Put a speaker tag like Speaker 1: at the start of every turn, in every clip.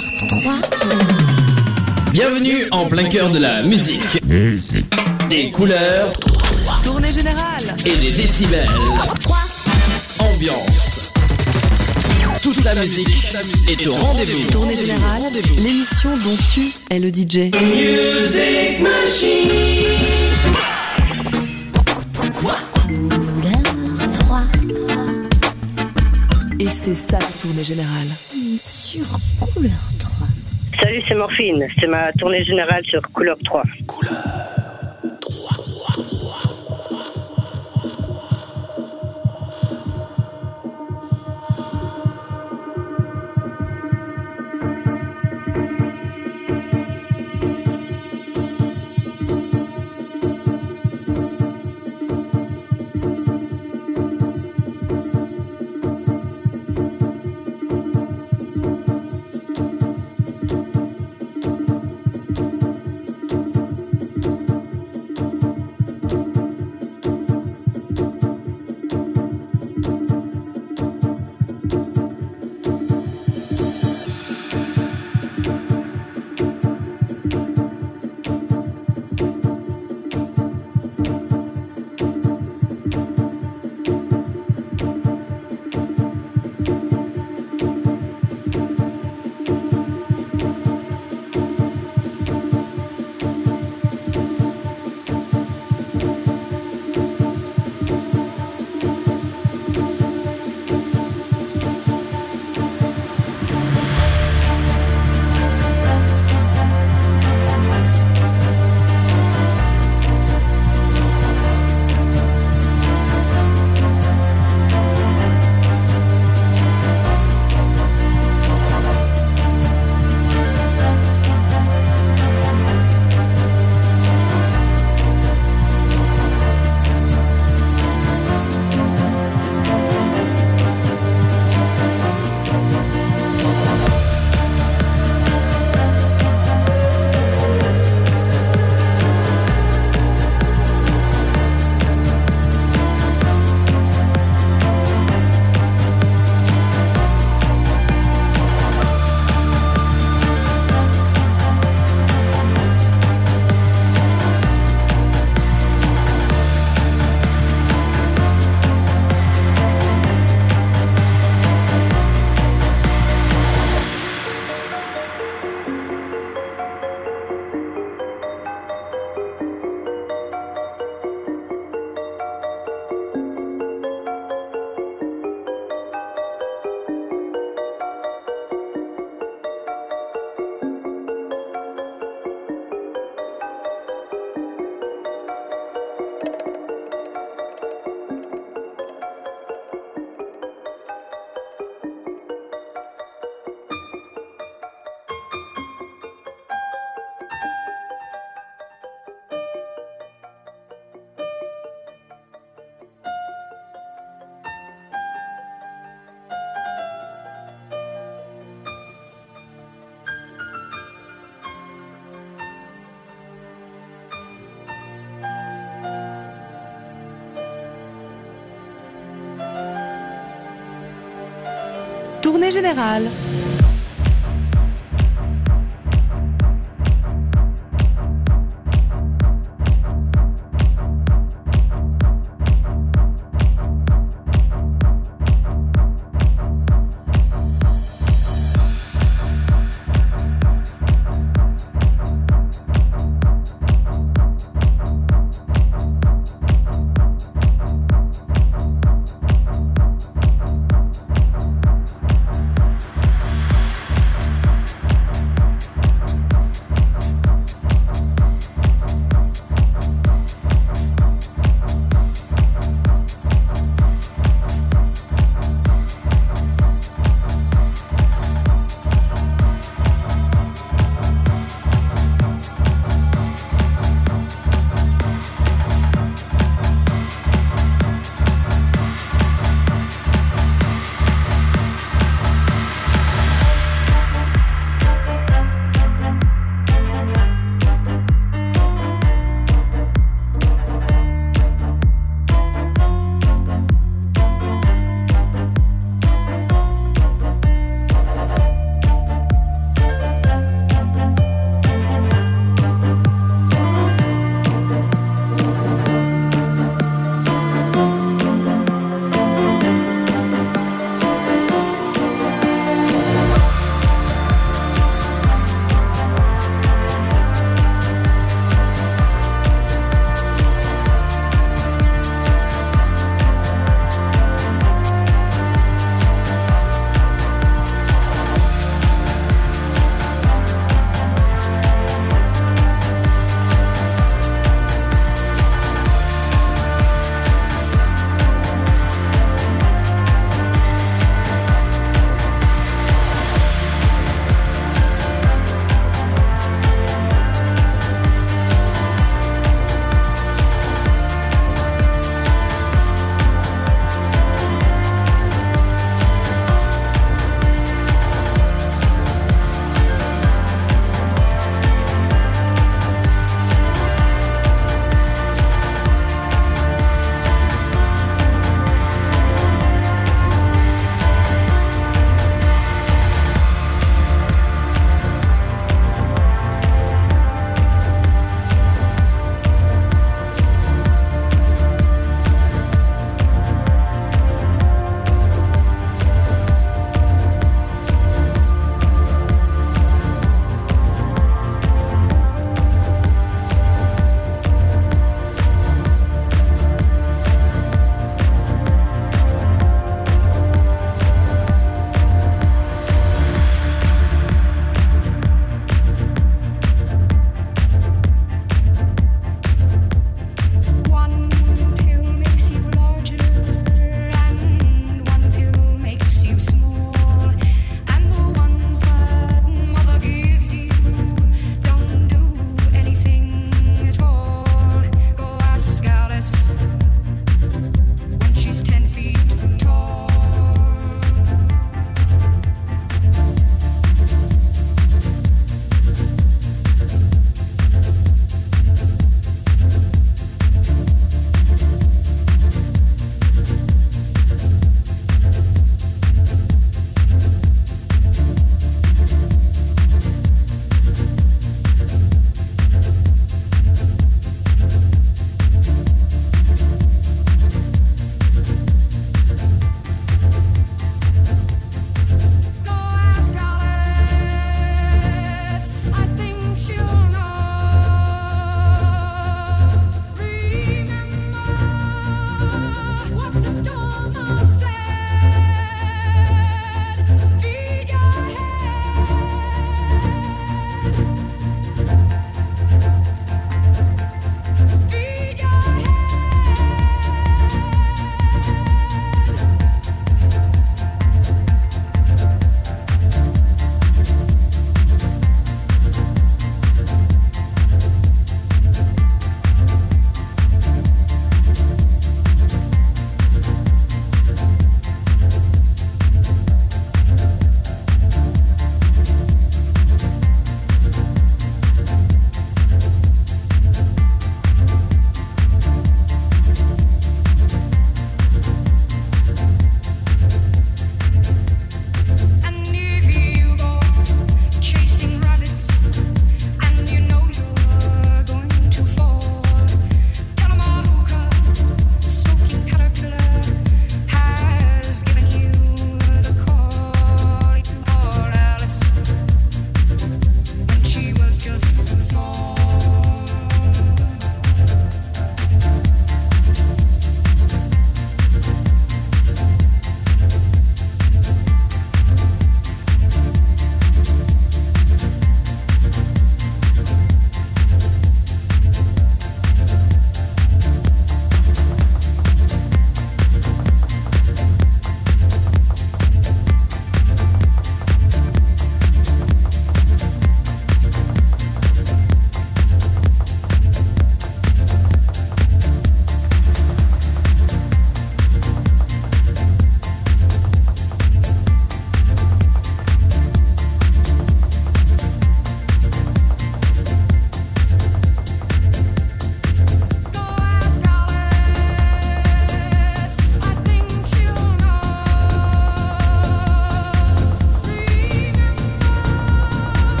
Speaker 1: couleur 3.
Speaker 2: Bienvenue en plein cœur de la musique. Des couleurs
Speaker 3: Tournée générale.
Speaker 2: et des décibels. Ambiance. Toute la musique est au rendez-vous.
Speaker 3: Tournée générale. L'émission dont tu es le DJ.
Speaker 1: Couleur 3.
Speaker 3: Et c'est ça la tournée générale.
Speaker 1: Sur couleur 3.
Speaker 4: Salut, c'est Morphine. C'est ma tournée générale sur Couleur 3.
Speaker 3: Tournée générale.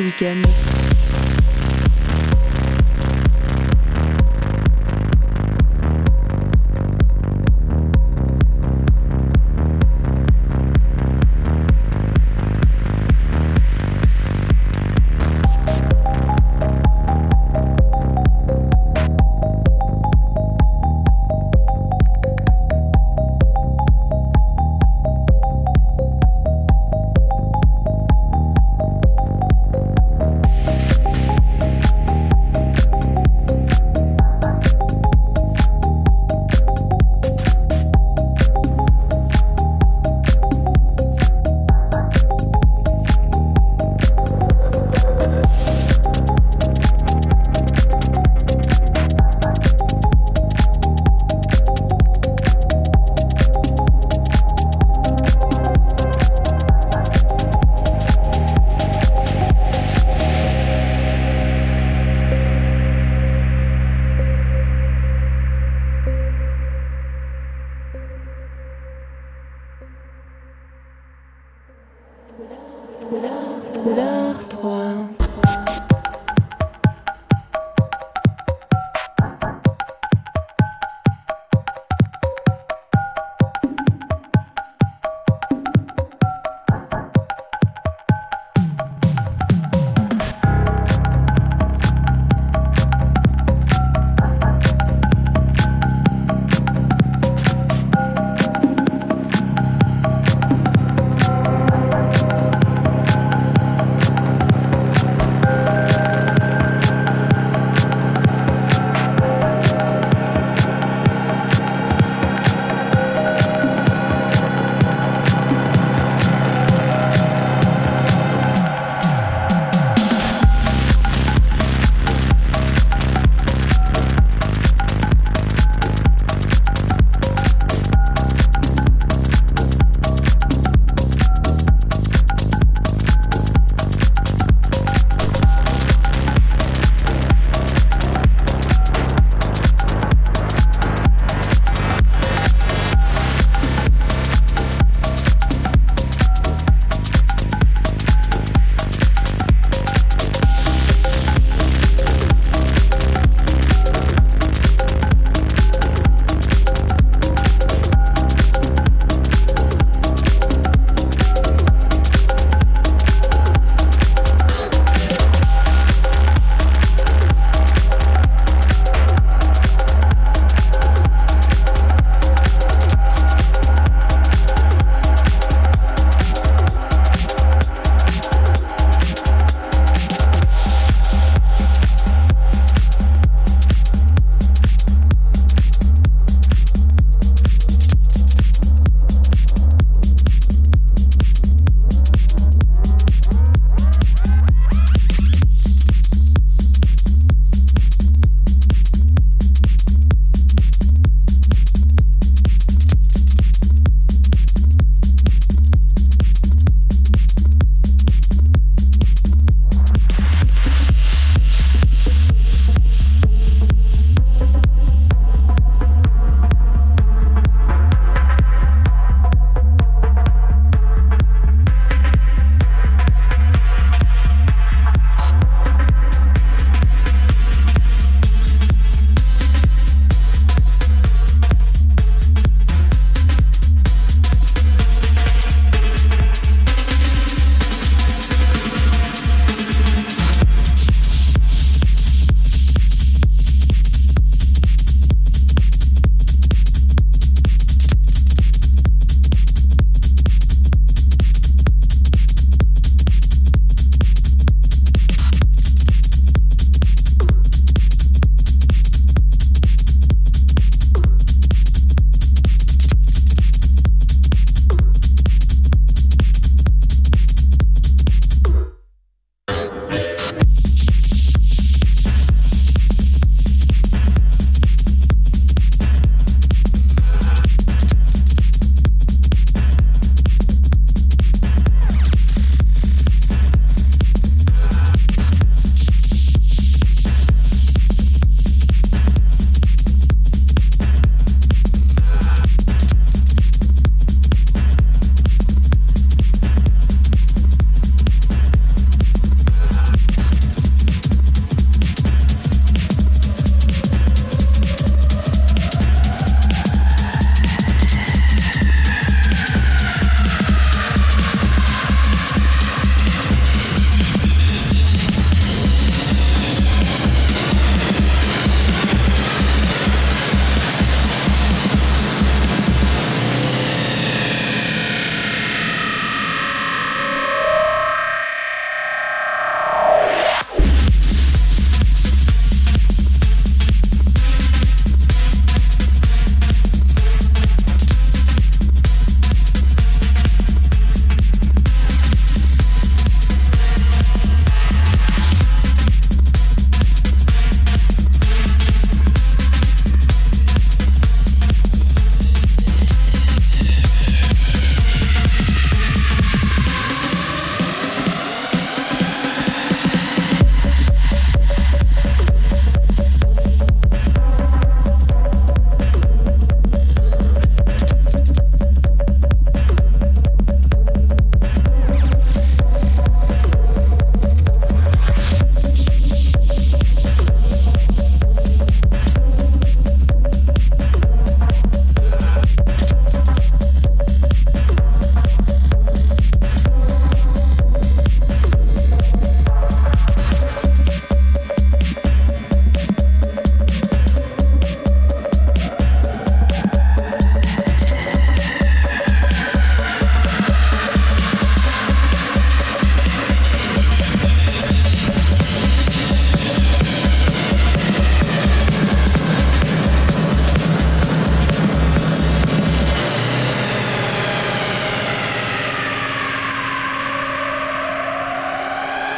Speaker 3: Tous les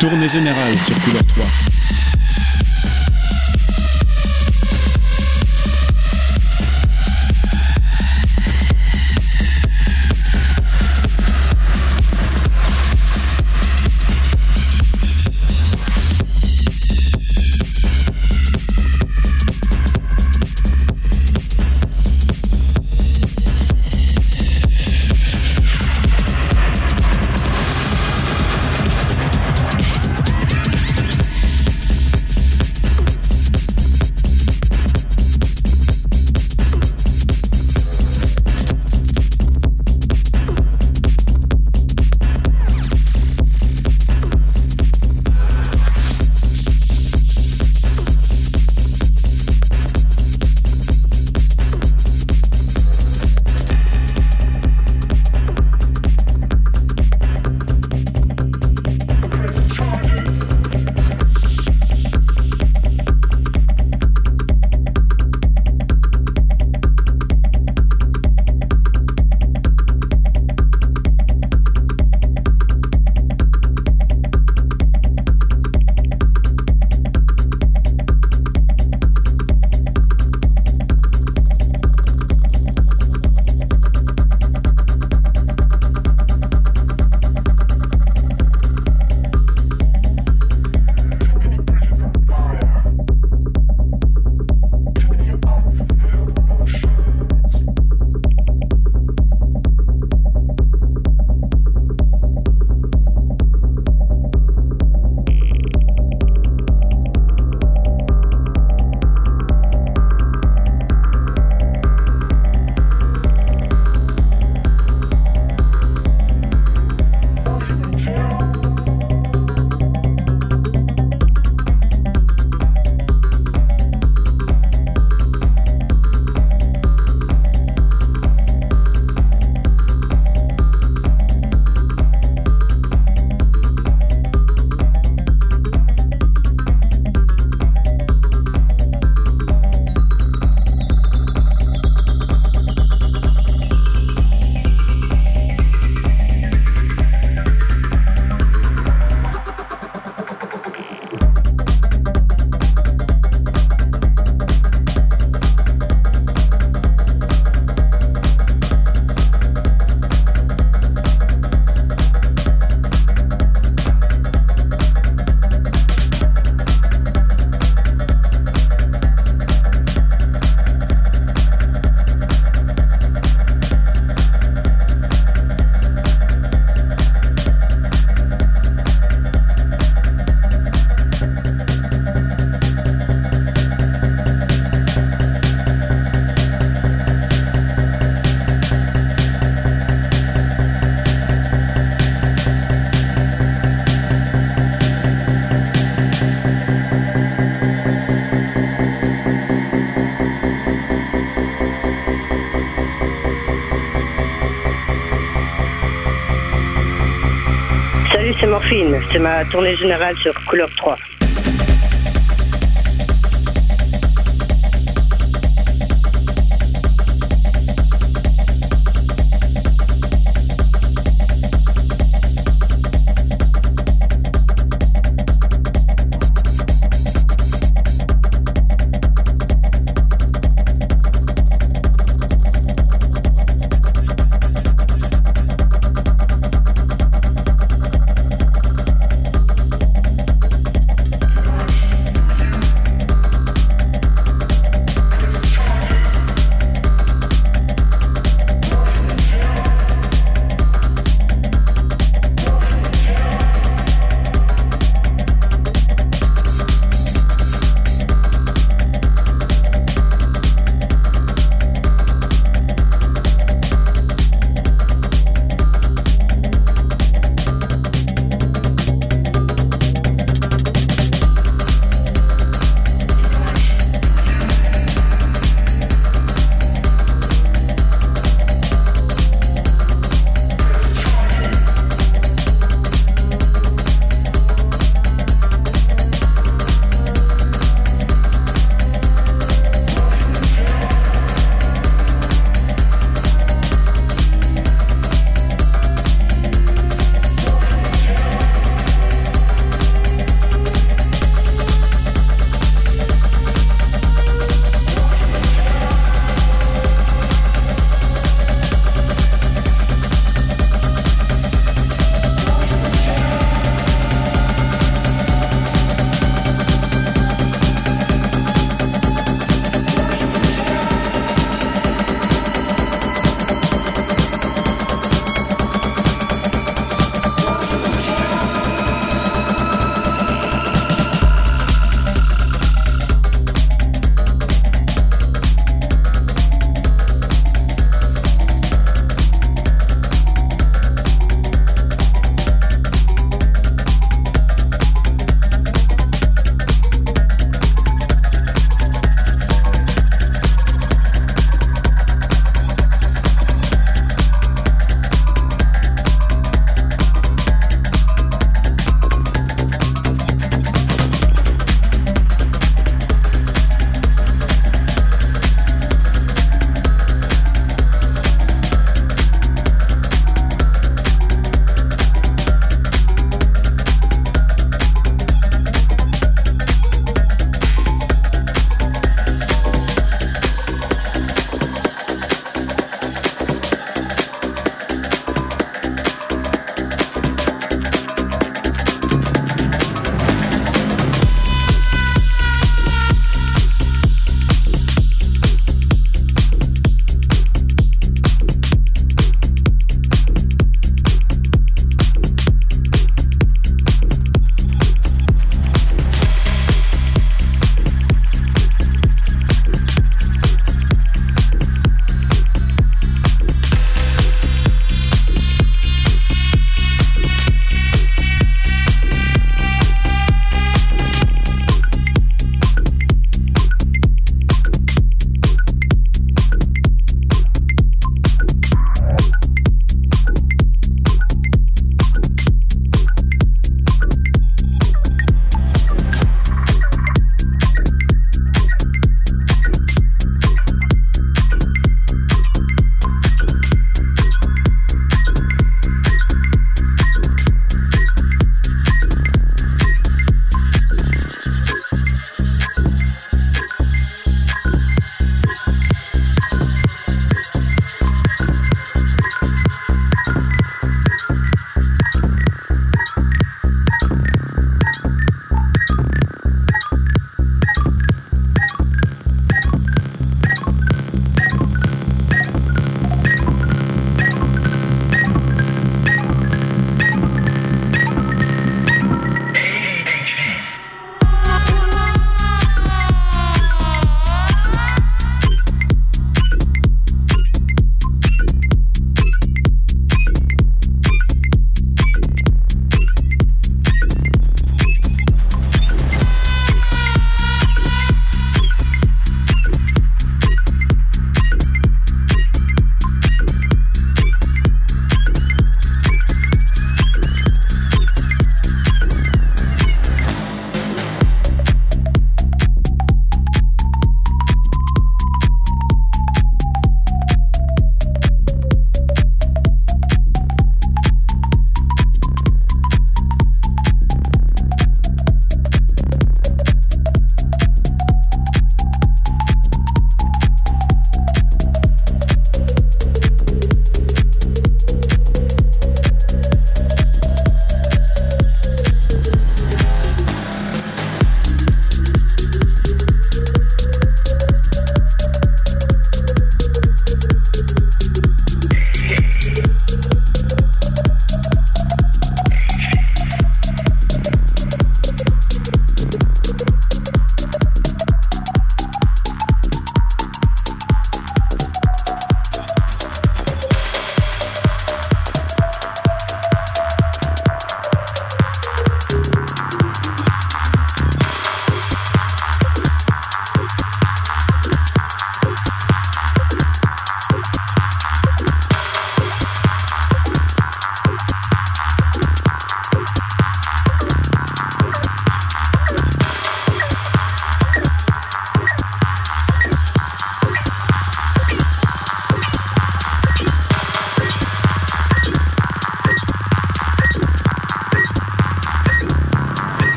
Speaker 5: Tournée générale sur couleur 3.
Speaker 4: C'est ma tournée générale sur Couleur 3.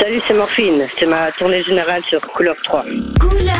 Speaker 4: Salut, c'est Morphine. C'est ma tournée générale sur Couleur 3.
Speaker 1: Couleur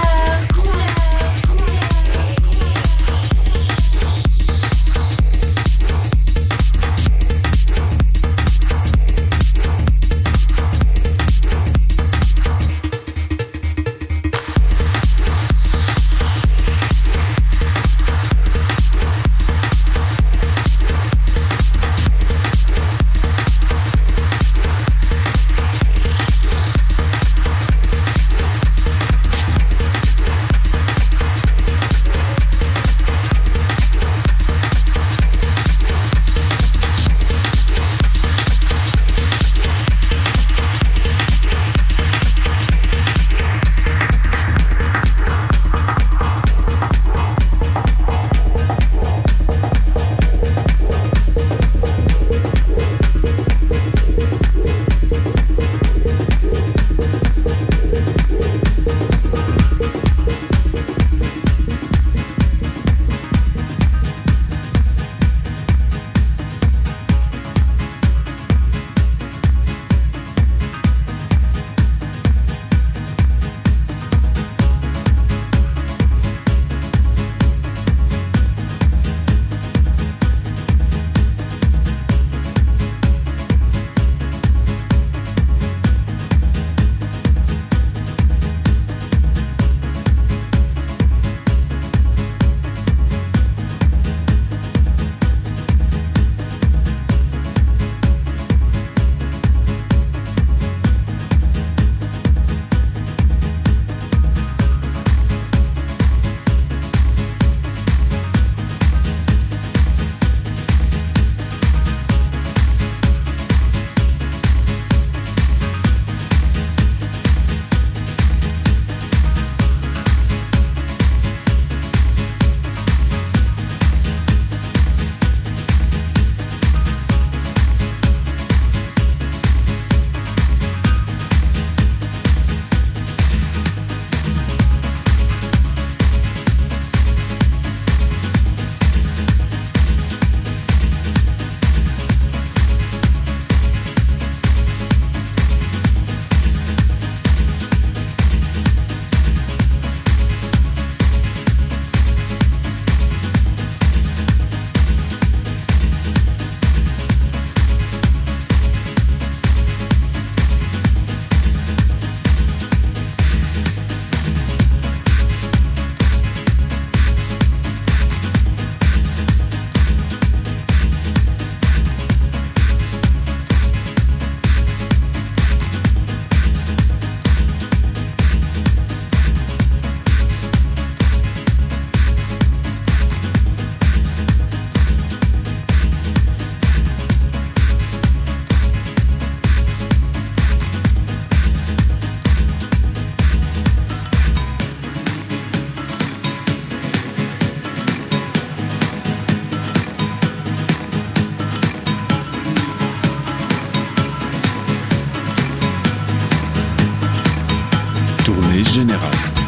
Speaker 5: générale.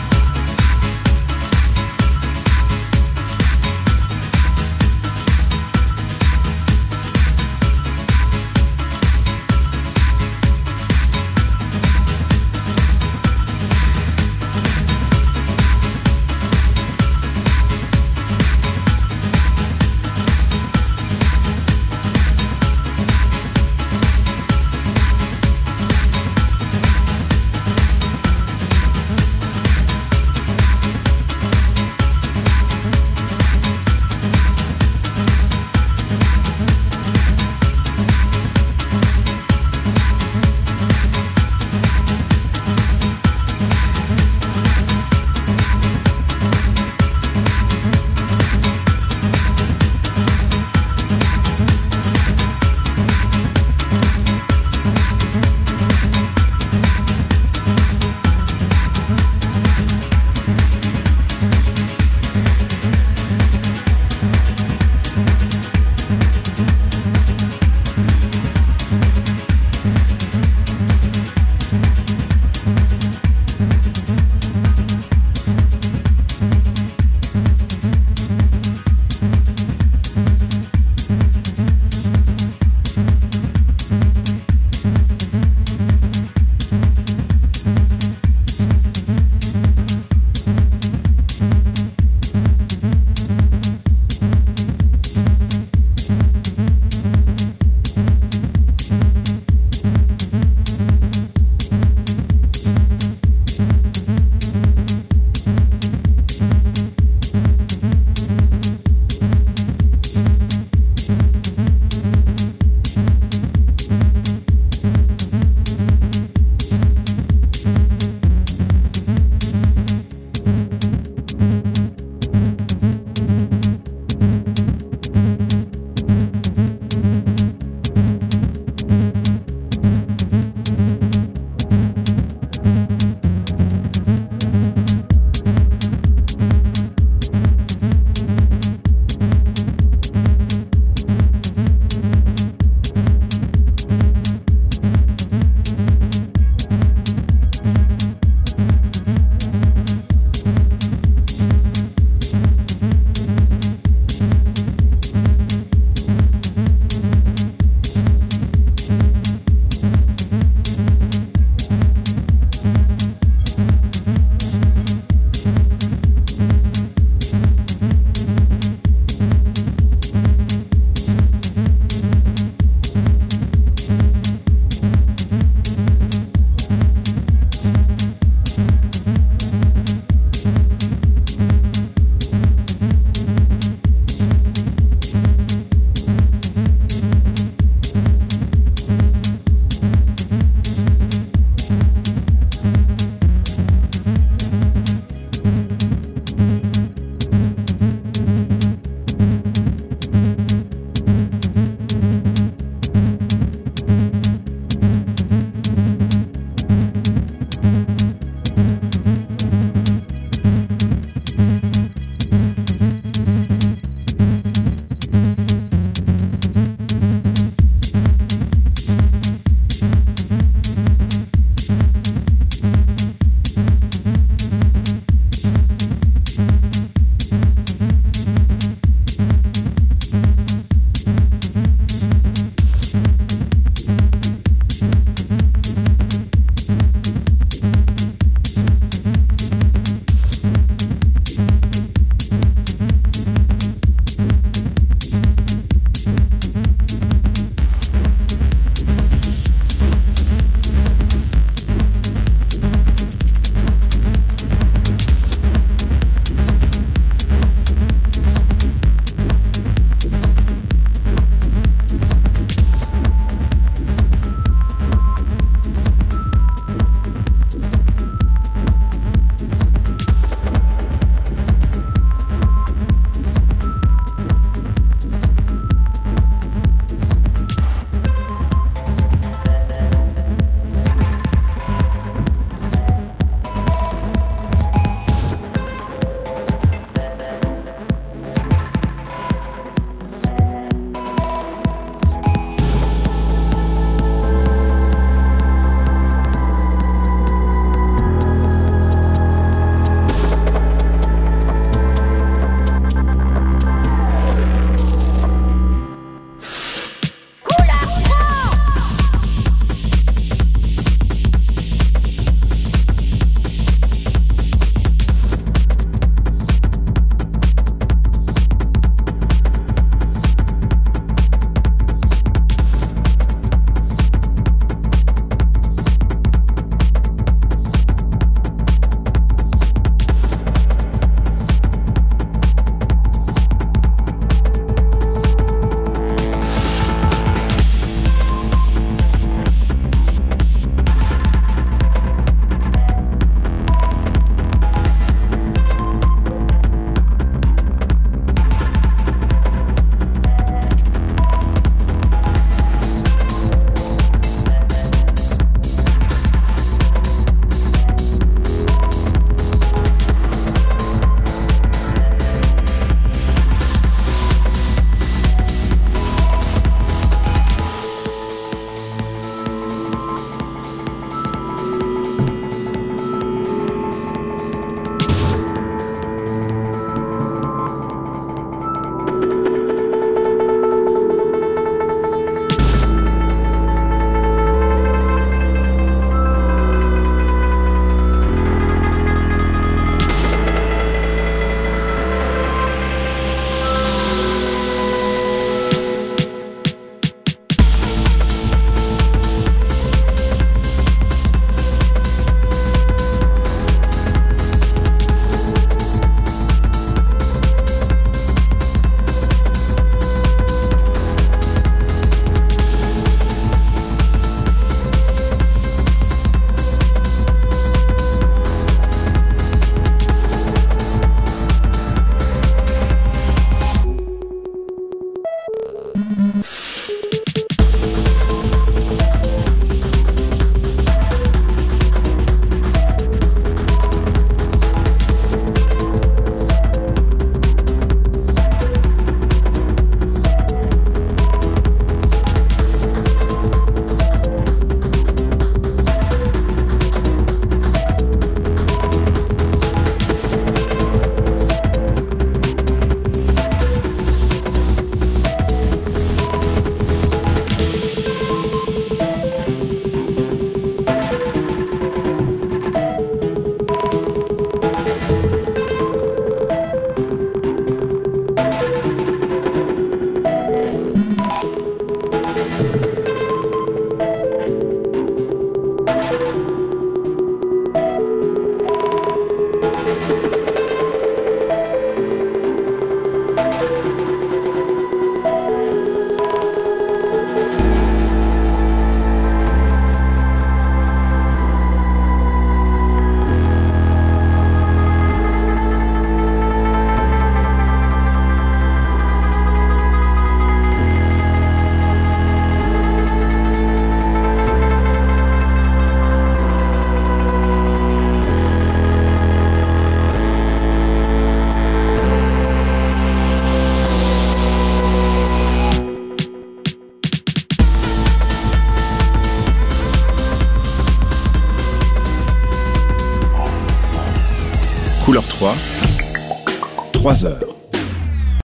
Speaker 5: 3, 3 heures.